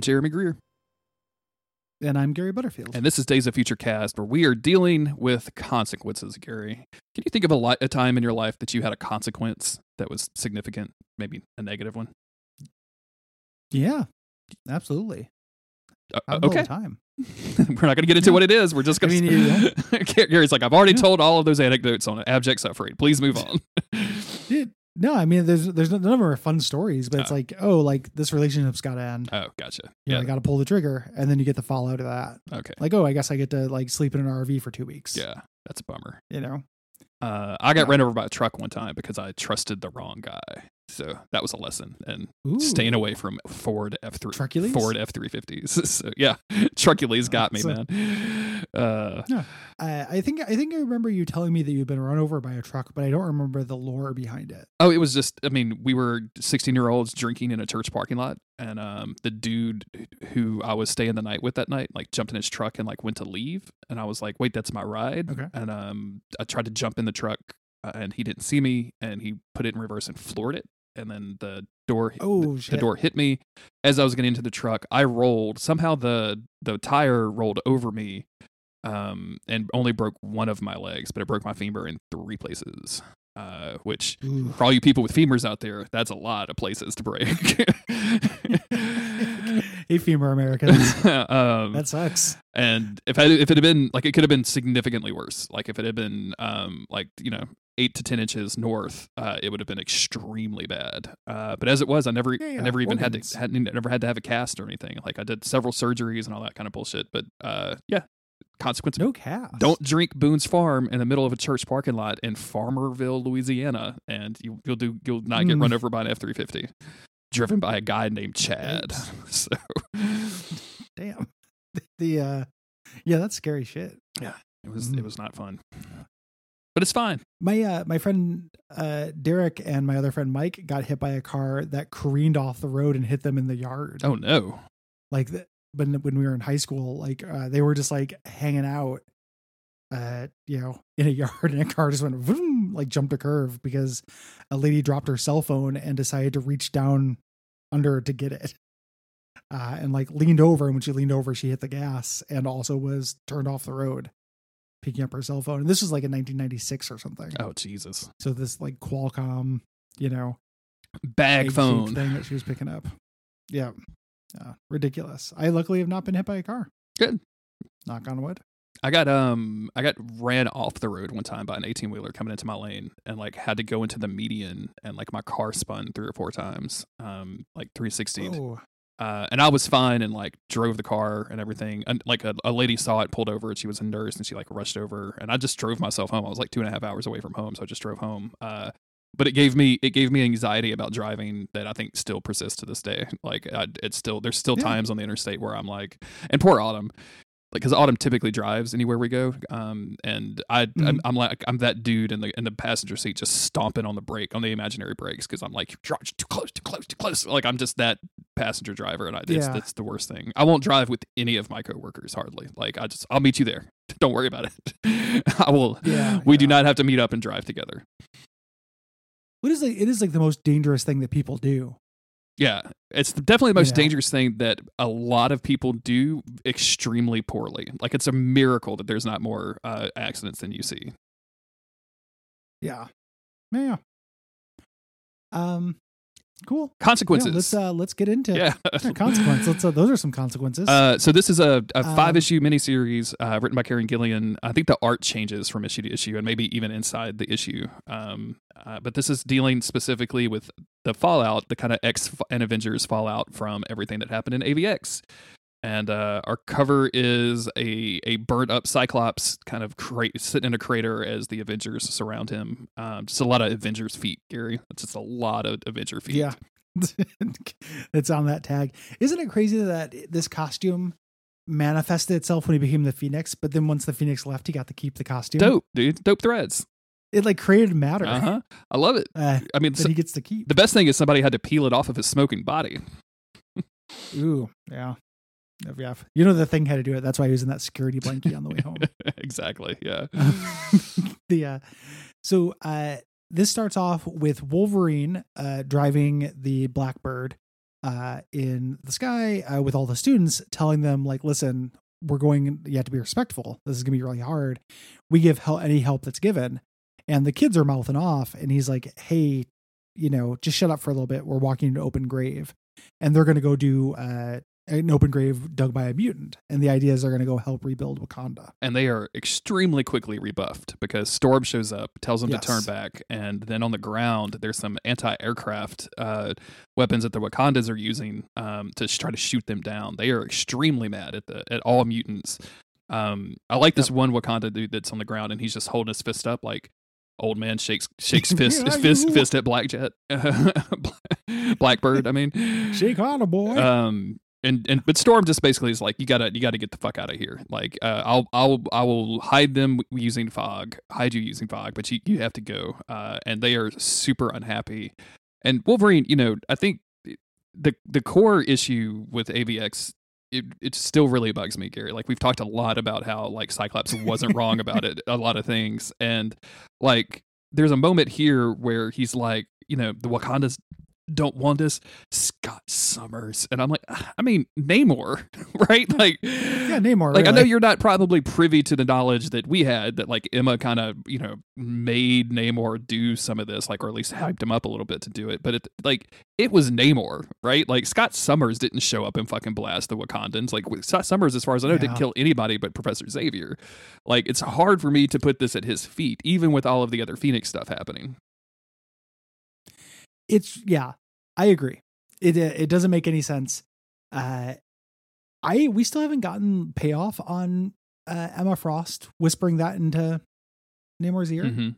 I'm Jeremy Greer. And I'm Gary Butterfield. And this is Days of Future Cast, where we are dealing with consequences, Gary. Can you think of a, li- a time in your life that you had a consequence that was significant, maybe a negative one? yeah, absolutely. Uh, Happens all the okay. time. We're not going to get into what it is. We're just going mean, to. Gary's like, I've already Yeah. told all of those anecdotes on abject suffering. Please move on. Dude, no, I mean, there's there's none of them are fun stories, but it's Oh. like, oh, like this relationship's got to end. oh, gotcha. You know. I got to pull the trigger, and then you get the fallout of that. Okay. Like, oh, I guess I get to like sleep in an RV for two weeks. Yeah. That's a bummer. you know. Uh, I got Yeah. ran over by a truck one time because I trusted the wrong guy. So that was a lesson. And Ooh. staying away from Ford F three Truckules? Ford F three fifties. So yeah, Trucules got me, So- man. Uh, I, I think I think I remember you telling me that you'd been run over by a truck, but I don't remember the lore behind it. oh, it was just. I mean, we were sixteen year olds drinking in a church parking lot, and um, the dude who I was staying the night with that night, like jumped in his truck and like went to leave, and I was like, "Wait, that's my ride." Okay. And um, I tried to jump in the truck, uh, and he didn't see me, and he put it in reverse and floored it, and then the door Oh the shit! door hit me as I was getting into the truck. I rolled. Somehow the the tire rolled over me, um, and only broke one of my legs, but it broke my femur in three places. Uh, which Ooh. for all you people with femurs out there, that's a lot of places to break. femur Americans, um, that sucks. and if I, if it had been like it could have been significantly worse. Like if it had been um like you know eight to ten inches north, uh, it would have been extremely bad. Uh, but as it was, I never Yeah, yeah, I never even had to had never had to have a cast or anything. Like I did several surgeries and all that kind of bullshit. But uh, yeah, consequence. No cast. Don't drink Boone's Farm in the middle of a church parking lot in Farmerville, Louisiana, and you, you'll do you'll not get Mm. run over by an F three fifty, driven by a guy named Chad. So Damn. The uh, yeah, that's scary shit. Yeah. It was it Mm. was not fun, but it's fine. My uh, my friend uh, Derek and my other friend Mike got hit by a car that careened off the road and hit them in the yard. Oh no. like the, when when we were in high school, like uh, they were just like hanging out, uh, you know, in a yard, and a car just went vroom, like jumped a curve because a lady dropped her cell phone and decided to reach down under to get it, uh, and like leaned over, and when she leaned over, she hit the gas and also was turned off the road, picking up her cell phone. And this was like in 1996 or something. Oh Jesus. So this like Qualcomm, you know, Bag phone. thing that she was picking up. Yeah. Yeah. Ridiculous. I luckily have not been hit by a car. Good. Knock on wood. I got um I got ran off the road one time by an 18 wheeler coming into my lane and like had to go into the median and like my car spun three or four times um like 360 Oh, uh, and I was fine and like drove the car and everything. And like a, a lady saw it, pulled over, and she was a nurse, and she like rushed over, and I just drove myself home. I was like two and a half hours away from home, so I just drove home. Uh, but it gave me it gave me anxiety about driving that I think still persists to this day. Like I, it's still there's still Yeah. times on the interstate where I'm like, and poor Autumn. Like, because Autumn typically drives anywhere we go, um, and I, I'm, Mhm. I'm like, I'm that dude in the in the passenger seat, just stomping on the brake, on the imaginary brakes, because I'm like, you're too close, too close, too close. Like, I'm just that passenger driver, and I, it's, that's the worst thing. I won't drive with any of my coworkers hardly. Like, I just, I'll meet you there. Don't worry about it. I will. Yeah, we do not have to meet up and drive together. what is like? It is like the most dangerous thing that people do. Yeah, it's definitely the most Yeah. dangerous thing that a lot of people do extremely poorly. Like, it's a miracle that there's not more uh, accidents than you see. Yeah. Yeah. Um. Cool. Consequences. Yeah, let's uh let's get into yeah. yeah, consequence. Let's uh, those are some consequences. Uh, so this is a, a Um, five issue miniseries uh, written by Kieron Gillen. I think the art changes from issue to issue, and maybe even inside the issue. Um, uh, but this is dealing specifically with the fallout, the kind of X and Avengers fallout from everything that happened in AVX. And uh, our cover is a a burnt up Cyclops kind of cra- sitting in a crater as the Avengers surround him. Um, just a lot of Avengers feet, Gary. It's just a lot of Avenger feet. yeah. it's on that tag. Isn't it crazy that this costume manifested itself when he became the Phoenix, but then once the Phoenix left, he got to keep the costume. dope, dude. Dope threads. It like created matter Uh huh. I love it. uh, I mean, so- he gets to keep. The best thing is somebody had to peel it off of his smoking body. Ooh, yeah. Yeah. You know the thing had to do it. That's why he was in that security blankie on the way home. exactly. Yeah. the uh so uh this starts off with Wolverine uh driving the Blackbird uh, in the sky uh, with all the students, telling them like, "Listen, we're going. You have to be respectful. This is gonna be really hard. We give help any help that's given." And the kids are mouthing off, and he's like, "Hey, you know, just shut up for a little bit. We're walking into open grave." And they're going to go do uh, an open grave dug by a mutant. And the idea is they're going to go help rebuild Wakanda. and they are extremely quickly rebuffed because Storm shows up, tells them Yes. to turn back, and then on the ground there's some anti-aircraft uh, weapons that the Wakandas are using um, to try to shoot them down. They are extremely mad at the at all mutants. Um, I like this one Wakanda dude that's on the ground and he's just holding his fist up like old man shakes shakes fist his Yeah, fist you- fist at Blackjet Blackbird. I mean, Shake on a boy. um and and but storm just basically is like you gotta you gotta get the fuck out of here. Like uh, i'll i'll i will hide them using fog hide you using fog but you, you have to go. Uh and they are super unhappy. And wolverine you know i think the the core issue with avx it, it still really bugs me gary. Like we've talked a lot about how like cyclops wasn't wrong about it a lot of things. And like there's a moment here where he's like you know the wakandas don't want us Scott Summers. And I'm like, "Ah, I mean, Namor, right? Like, yeah, Namor. like I know you're not probably privy to the knowledge that we had that like Emma kind of, you know, made Namor do some of this, like, or at least hyped him up a little bit to do it. But it, like, it was Namor, right? Like, Scott Summers didn't show up and fucking blast the Wakandans. Like, Scott Summers, as far as I know, didn't kill anybody but Professor Xavier. Like, it's hard for me to put this at his feet, even with all of the other Phoenix stuff happening. it's yeah i agree. It uh, it doesn't make any sense. Uh i we still haven't gotten payoff on uh emma frost whispering that into namor's ear. Mhm.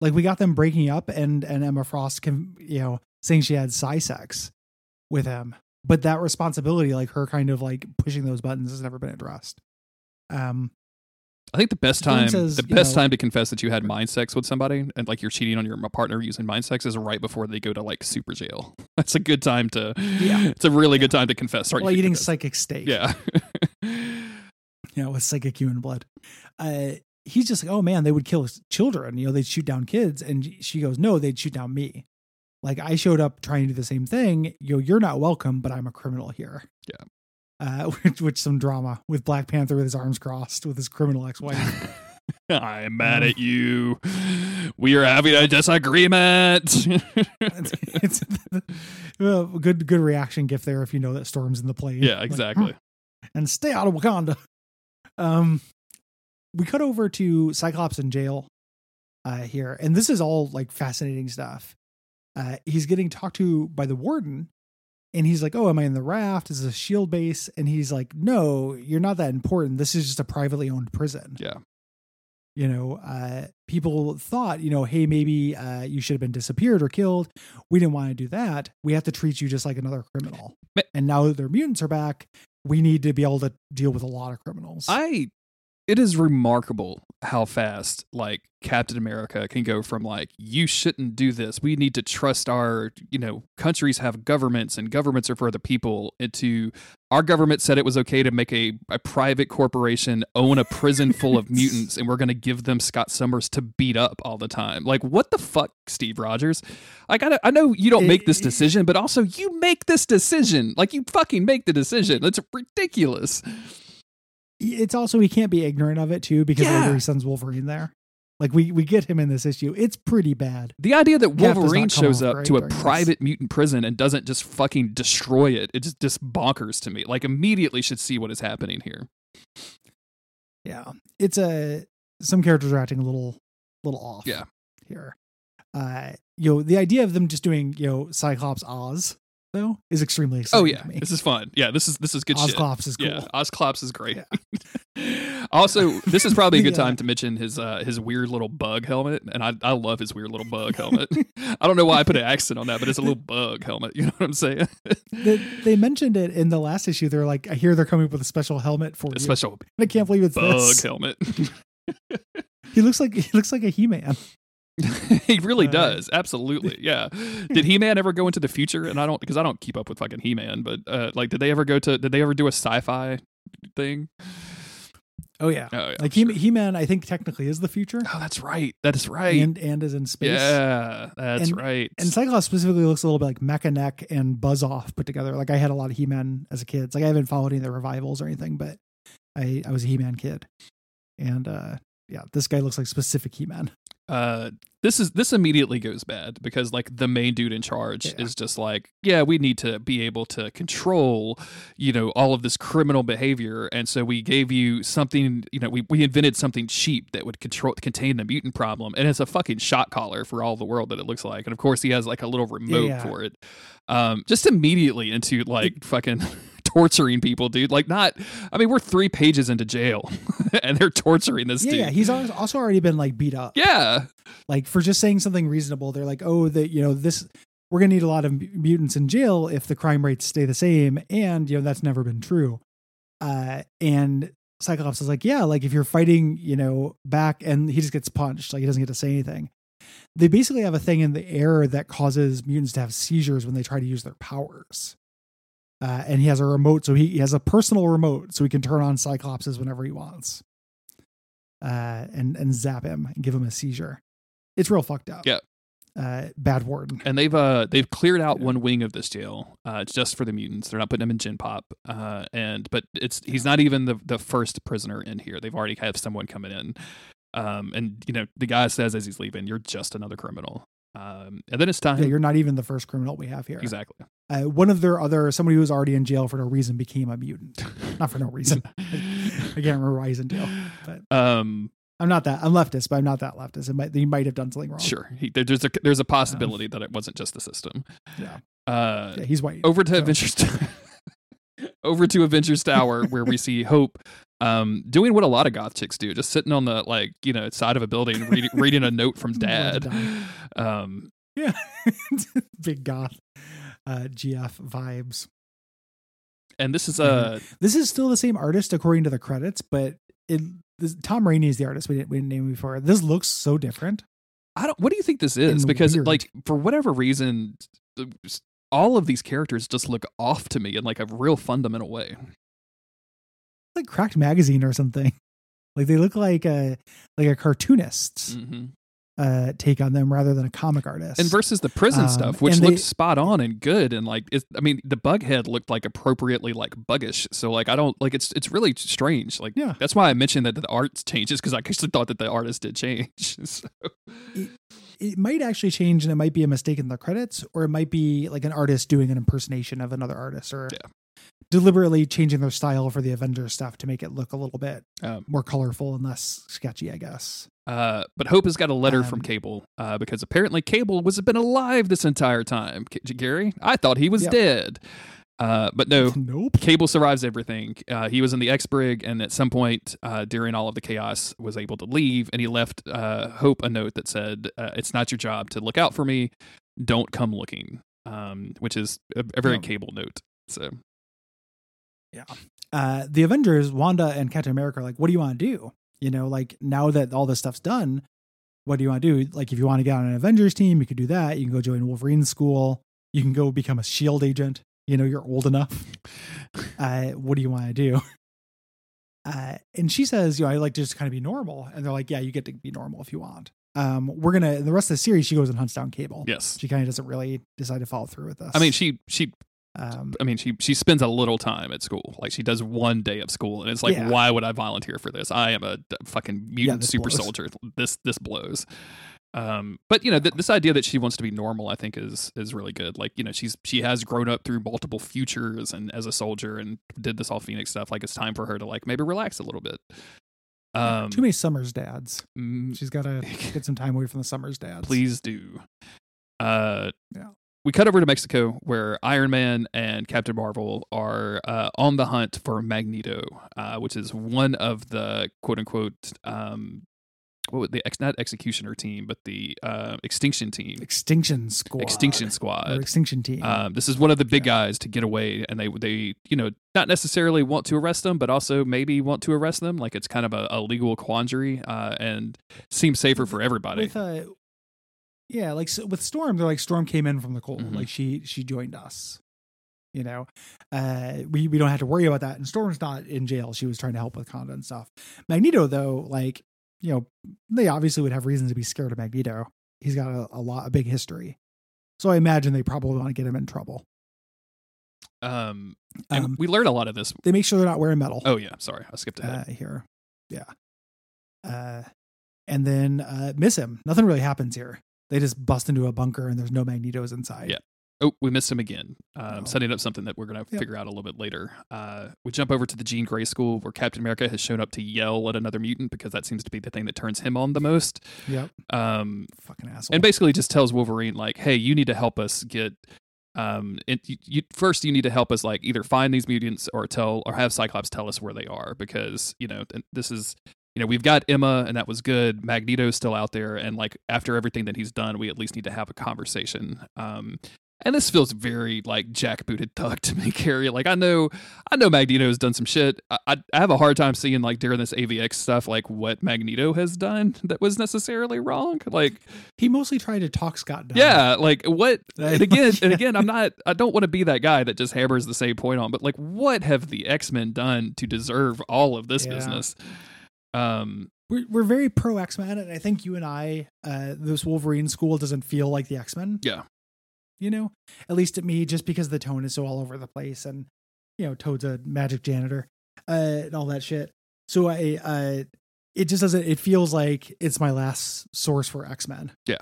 like we got them breaking up and and emma frost can you know saying she had psi sex with him. But that responsibility like her kind of like pushing those buttons has never been addressed. Um I think the best time, says, the best know- time to confess that you had mind sex with somebody and like you're cheating on your partner using mind sex is right before they go to like super jail. That's a good time to. Yeah. it's a really good time to confess. Sorry, you eating psychic steak Yeah, know, with psychic human blood. Uh, he's just like, oh man, they would kill children. You know, they'd shoot down kids. And she goes, no, they'd shoot down me. Like I showed up trying to do the same thing. You know, you're not welcome, but I'm a criminal here. Yeah. Uh, which, which some drama with Black Panther with his arms crossed with his criminal ex-wife. I'm mad at you. We are having a disagreement. it's, it's well, good, good reaction gift there if you know that Storm's in the plane. yeah, Like, exactly. and stay out of Wakanda. Um, we cut over to Cyclops in jail uh, here, and this is all like fascinating stuff. Uh, he's getting talked to by the warden, and he's like, "Oh, am I in the raft? Is this a shield base?" And he's like, "No, you're not that important. This is just a privately owned prison." Yeah. You know, uh, people thought, you know, hey, maybe uh, you should have been disappeared or killed. We didn't want to do that. We have to treat you just like another criminal. Ma- And now that their mutants are back, we need to be able to deal with a lot of criminals. I it is remarkable how fast like Captain America can go from like you shouldn't do this. We need to trust our, you know, countries have governments and governments are for the people into our government said it was okay to make a, a private corporation own a prison full of mutants and we're going to give them Scott Summers to beat up all the time. Like what the fuck, Steve Rogers? Like I, don't- I know you don't make this eh. decision, but also you make this decision. Like you fucking make the decision. That's ridiculous. It's also he can't be ignorant of it too because Yeah. later he sends Wolverine there. Like we we get him in this issue. It's pretty bad. The idea that Wolverine shows up to a during this. private mutant prison and doesn't just fucking destroy it, it's just bonkers to me. Like immediately should see what is happening here. Yeah, it's a some characters are acting a little little off. Yeah. here. Uh, you know, the idea of them just doing you know Cyclops Oz though is extremely exciting Oh yeah, this is fun. Yeah, this is this is good shit. Ozclops is cool. Yeah, is great. also, this is probably a good Yeah. time to mention his uh, his weird little bug helmet, and I I love his weird little bug helmet. I don't know why I put an accent on that, but it's a little bug helmet. You know what I'm saying? They, they mentioned it in the last issue. They're like, I hear they're coming up with a special helmet for a you. special I can't believe it's bug this. helmet. He looks like he looks like a He Man. he really does. Absolutely. Yeah. Did He Man ever go into the future? And I don't because I don't keep up with fucking He Man, but uh, like, did they ever go to? Did they ever do a sci-fi thing? Oh yeah. Oh yeah. Like sure. He Man, I think technically is the future, Oh, that's right. That is right. and and is in space. yeah, that's And- right. And Cyclops specifically looks a little bit like Mekaneck and Buzz Off put together. Like I had a lot of He Man as a kid. It's like I haven't followed any of the revivals or anything, but I I was a He Man kid, and uh yeah, this guy looks like specific He Man. Uh this is this immediately goes bad because like the main dude in charge Yeah. is just like yeah we need to be able to control you know all of this criminal behavior and so we gave you something you know we, we invented something cheap that would control contain the mutant problem and it's a fucking shot collar for all the world that it looks like and of course he has like a little remote Yeah. for it um just immediately into like fucking torturing people dude like not i mean we're three pages into jail and they're torturing this Yeah, dude yeah. He's also already been like beat up. yeah Like for just saying something reasonable. They're like, oh, that you know this. We're gonna need a lot of mutants in jail if the crime rates stay the same, and you know that's never been true. Uh, and Cyclops is like, yeah, like if you're fighting, you know, back, and he just gets punched, like he doesn't get to say anything. They basically have a thing in the air that causes mutants to have seizures when they try to use their powers. Uh, and he has a remote, so he, he has a personal remote, so he can turn on Cyclopses whenever he wants, uh, and and zap him and give him a seizure. It's real fucked up. Yeah. Uh, bad warden. and they've uh they've cleared out Yeah. one wing of this jail uh it's just for the mutants they're not putting him in gen pop uh and but it's he's not even the the first prisoner in here they've already have someone coming in um and you know the guy says as he's leaving you're just another criminal um and then it's time Yeah, you're not even the first criminal we have here. exactly Uh, one of their other somebody who was already in jail for no reason became a mutant. Not for no reason. I can't remember why he's in jail, but um I'm not that. I'm leftist, but I'm not that leftist. It might, he might have done something wrong. sure he, there- there's a there's a possibility that it wasn't just the system Yeah. uh Yeah, he's white. over to So- Avengers over to Avengers Tower where we see Hope um doing what a lot of goth chicks do, just sitting on the like, you know, side of a building reading reading a note from dad. Um Yeah. Big goth uh, GF vibes. and this is uh This is still the same artist according to the credits, but it this, Tom Raney is the artist we didn't, we didn't name before. This looks so different. I don't what do you think this is? And Because weird. like for whatever reason the- all of these characters just look off to me in like a real fundamental way. Like Cracked Magazine or something. Like they look like a like a cartoonist's hmm uh, take on them rather than a comic artist. And versus the prison Um, stuff, which looked they- spot on and good, and like, it, I mean, the bug head looked like appropriately like buggish. So like, I don't like it's it's really strange. Like, Yeah. that's why I mentioned that the art changes because I actually thought that the artist did change. so, it might actually change and it might be a mistake in the credits or it might be like an artist doing an impersonation of another artist or Yeah. deliberately changing their style for the Avengers stuff to make it look a little bit um, more colorful and less sketchy, I guess. Uh, but Hope has got a letter from Um, Cable uh, because apparently Cable was been alive this entire time. K- Gary, I thought he was Yep. dead, uh, but no. nope. Cable survives everything. Uh, he was in the X Brig, and at some point uh, during all of the chaos, was able to leave. And he left uh, Hope a note that said, uh, "It's not your job to look out for me. Don't come looking." Um, which is a, a very Yeah. Cable note. So Uh, the Avengers, Wanda and Captain America are like, what do you want to do? You know, like now that all this stuff's done, what do you want to do? Like, if you want to get on an Avengers team, you could do that. You can go join Wolverine school. You can go become a Shield agent. You know, you're old enough. uh, what do you want to do? Uh, and she says, you know, I like to just kind of be normal. And they're like, yeah, you get to be normal if you want. Um, we're gonna the rest of the series. She goes and hunts down Cable. yes, She kind of doesn't really decide to follow through with this. I mean she she um, I mean she she spends a little time at school. Like she does one day of school, and it's like, Yeah. why would I volunteer for this? I am a d- fucking mutant this super blows. soldier. This this blows. Um, but you know, th- this idea that she wants to be normal, I think, is is really good. Like, you know, she's she has grown up through multiple futures and as a soldier and did this all Phoenix stuff. Like, it's time for her to like maybe relax a little bit. Um, too many Summers dads. mm, She's got to get some time away from the Summers dads. please do. Uh, Yeah. We cut over to Mexico, where Iron Man and Captain Marvel are uh, on the hunt for Magneto, uh, which is one of the quote unquote um, what would the ex, not executioner team, but the uh, extinction team, Extinction Squad. extinction Or squad. Extinction Team. Um, this is one of the big Yeah. guys to get away, and they they you know not necessarily want to arrest them, but also maybe want to arrest them. Like it's kind of a, a legal quandary, uh, and seems safer for everybody. with uh, yeah, like so with Storm, they're like Storm came in from the cold. Mhm. Like she she joined us. You know, uh, we we don't have to worry about that. And Storm's not in jail; she was trying to help Wakanda and stuff. Magneto, though, like you know, they obviously would have reasons to be scared of Magneto. He's got a, a lot, a big history. So I imagine they probably want to get him in trouble. Um, Um, we learned a lot of this. They make sure they're not wearing metal. Oh yeah, sorry, I skipped uh, ahead. here. Yeah. Uh, and then uh, miss him. Nothing really happens here. They just bust into a bunker and there's no magnetos inside. Yeah. Oh, we missed him again. Um, Oh. Setting up something that we're going to Yep. figure out a little bit later. Uh, we jump over to the Jean Grey school where Captain America has shown up to yell at another mutant because that seems to be the thing that turns him on the most. Yep. Um, Fucking asshole. and basically just tells Wolverine like, "Hey, you need to help us get." Um, it, you, you, first, you need to help us like either find these mutants or tell or have Cyclops tell us where they are because you know th- this is you know we've got Emma and that was good. Magneto's still out there, and like after everything that he's done, we at least need to have a conversation. Um, and this feels very like jackbooted thug to me, Gary. Like I know, I know Magneto's done some shit. I, I, I have a hard time seeing like during this AVX stuff, like what Magneto has done that was necessarily wrong. Like he mostly tried to talk Scott down. yeah, like what? And again, and again, I'm not. I don't want to be that guy that just hammers the same point on. But like, what have the X Men done to deserve all of this Yeah. business? Um, We're, we're very pro X Men, and I think you and I, uh, this Wolverine school doesn't feel like the X Men. Yeah. You know, at least to me, just because the tone is so all over the place, and you know, Toad's a magic janitor, uh, and all that shit. So I, uh, it just doesn't. It feels like it's my last source for X Men. Yeah.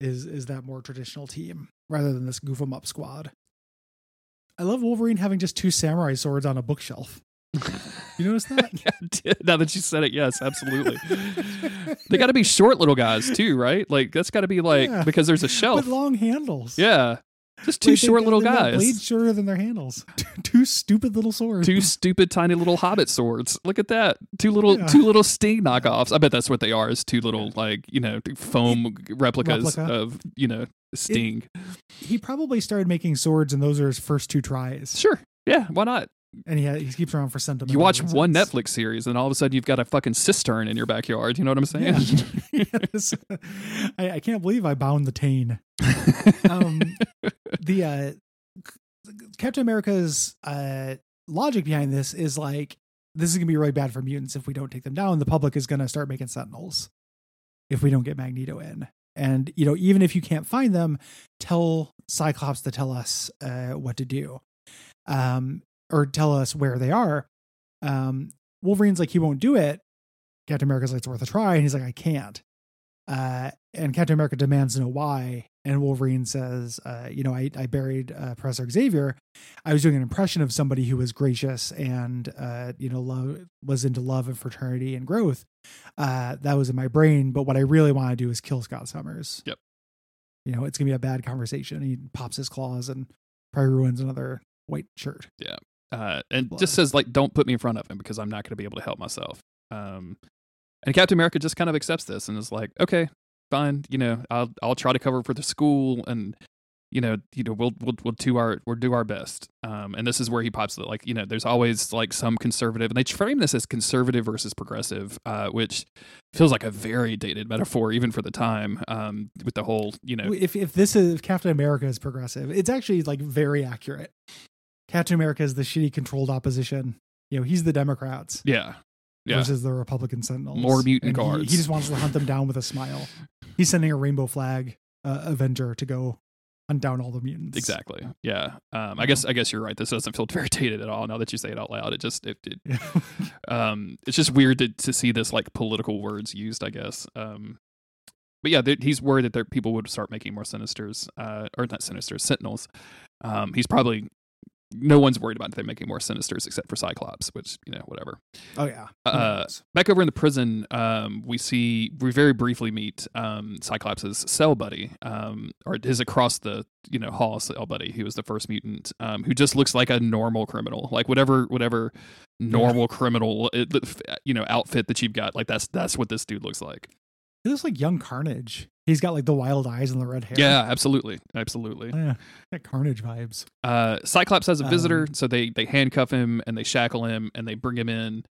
Is is that more traditional team rather than this goof 'em up squad? I love Wolverine having just two samurai swords on a bookshelf. You notice that? yeah, now that you said it, yes, absolutely. they got to be short little guys too, right? Like that's got to be like Yeah. because there's a shelf. with long handles. yeah, just two Like, short little they've got guys. Blades shorter than their handles. two stupid little swords. Two stupid tiny little hobbit swords. Look at that. Two little Yeah. two little sting knockoffs. I bet that's what they are. Is two little like, you know, foam replicas Replica. of, you know, sting. He probably started making swords, and those are his first two tries. Sure. Yeah, why not? And he, he keeps around for sentiment. You watch one Netflix series and all of a sudden you've got a fucking cistern in your backyard. You know what I'm saying? Yeah. Yes. I, I can't believe I bound the Tane. Um, the uh, Captain America's uh, logic behind this is like this is gonna be really bad for mutants if we don't take them down. The public is gonna start making Sentinels if we don't get Magneto in. And you know, even if you can't find them, tell Cyclops to tell us uh, what to do, um, or tell us where they are. Um, Wolverine's like he won't do it. Captain America's like it's worth a try, and he's like I can't. Uh, and Captain America demands to know why. And Wolverine says, uh, you know, I, I buried uh, Professor Xavier. I was doing an impression of somebody who was gracious and, uh, you know, love was into love and fraternity and growth. Uh, that was in my brain. But what I really want to do is kill Scott Summers. Yep. You know, it's going to be a bad conversation. He pops his claws and probably ruins another white shirt. Uh, and Blood. just says like, "Don't put me in front of him because I'm not going to be able to help myself." Um, and Captain America just kind of accepts this and is like, "Okay, fine. You know, I'll I'll try to cover for the school, and you know, you know, we'll we'll we'll do our we'll do our best." Um, and this is where he pops it. Like, you know, there's always like some conservative, and they frame this as conservative versus progressive, uh, which feels like a very dated metaphor even for the time. Um, with the whole, you know, If if this is if Captain America is progressive, it's actually like very accurate. Captain America is the shitty controlled opposition. You know, he's the Democrats yeah, yeah. versus the Republican Sentinels. More mutant And he- guards. He, just wants to hunt them down with a smile. He's sending a rainbow flag uh, Avenger to go hunt down all the mutants. Exactly. Yeah. Um, I guess I guess you're right. This doesn't feel very dated at all. Now that you say it out loud, it just it, it um it's just weird to, to see this like political words used. I guess. Um, but yeah, he's worried that there people would start making more sinisters, uh, or not sinisters, sentinels. Um, he's probably no one's worried about them making more sinisters except for Cyclops, which you know whatever. oh yeah. Uh, back over in the prison, um, we see we very briefly meet um, Cyclops' cell buddy, um, or his across the you know hall cell buddy, who was the first mutant, um, who just looks like a normal criminal, like whatever whatever normal criminal uh, you know outfit that you've got, like that's that's what this dude looks like. He looks like young Carnage. He's got like the wild eyes and the red hair. Yeah, absolutely, absolutely. Yeah. Carnage vibes. Uh, Cyclops has a visitor, Um, so they they handcuff him and they shackle him and they bring him in.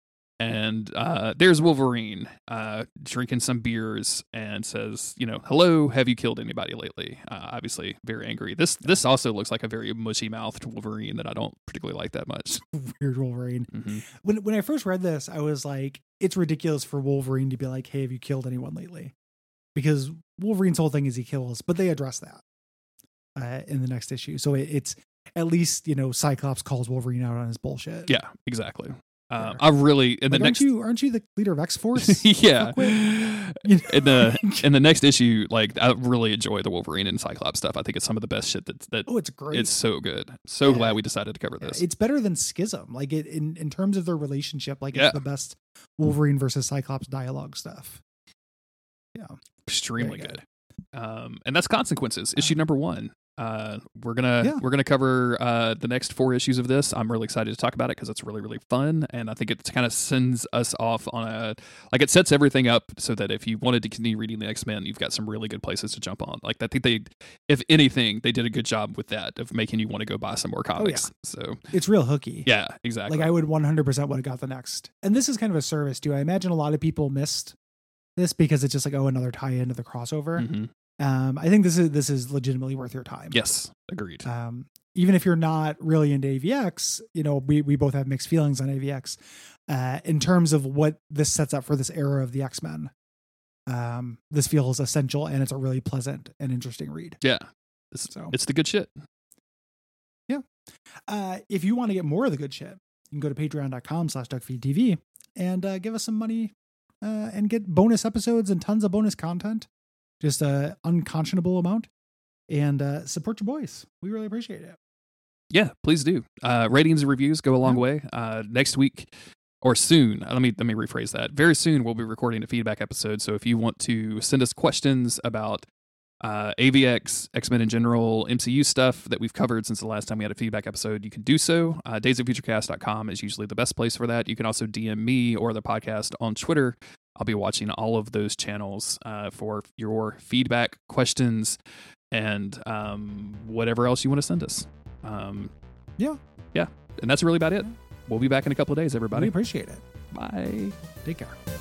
And uh, there's Wolverine uh, drinking some beers and says, you know, hello, have you killed anybody lately? Uh, obviously, very angry. This this also looks like a very mushy mouthed Wolverine that I don't particularly like that much. Weird Wolverine. hmm When when I first read this, I was like, it's ridiculous for Wolverine to be like, "Hey, have you killed anyone lately?" Because Wolverine's whole thing is he kills, but they address that uh, in the next issue. So it, it's at least you know Cyclops calls Wolverine out on his bullshit. Yeah, exactly. Uh. I really in Like, next aren't you aren't you the leader of X Force? yeah. You know? In the in the next issue, like I really enjoy the Wolverine and Cyclops stuff. I think it's some of the best shit that that oh, it's great. it's so good. So Yeah. glad we decided to cover Yeah, this. It's better than Schism. Like it in in terms of their relationship. Like Yeah. it's the best Wolverine versus Cyclops dialogue stuff. Yeah. Extremely very good. Um, and that's consequences. Issue Uh, number one. Uh, we're gonna Yeah. we're gonna cover uh, the next four issues of this. I'm really excited to talk about it because it's really really fun, and I think it kind of sends us off on a like it sets everything up so that if you wanted to continue reading the X Men, you've got some really good places to jump on. Like I think they, if anything, they did a good job with that of making you want to go buy some more Oh, yeah. comics. So It's real hooky. yeah, exactly. Like I would 100% would have got the next. And this is kind of a service too. I imagine a lot of people missed this because it's just like oh another tie into the crossover. Mhm. Um, I think this is this is legitimately worth your time. Yes, agreed. Um, even if you're not really into AVX, you know we we both have mixed feelings on AVX. Uh, in terms of what this sets up for this era of the X Men, um, this feels essential and it's a really pleasant and interesting read. yeah, it's, So it's the good shit. Yeah. Uh, if you want to get more of the good shit, you can go to patreon.com slash duckfeedtv and uh, give us some money uh, and get bonus episodes and tons of bonus content. Just a unconscionable amount. And uh, support your boys. We really appreciate it. Yeah, please do. Uh, ratings and reviews go a long Yeah. way. Uh, next week or soon, uh, let me let me rephrase that. Very soon, we'll be recording a feedback episode. So if you want to send us questions about uh, AVX, X Men in general, MCU stuff that we've covered since the last time we had a feedback episode, you can do so. Uh, daysoffuturecast.com is usually the best place for that. You can also DM me or the podcast on Twitter. I'll be watching all of those channels uh, for your feedback, questions, and um, whatever else you want to send us. Um, Yeah. Yeah. And that's really about it. We'll be back in a couple of days, everybody. We appreciate it. Bye. Take care.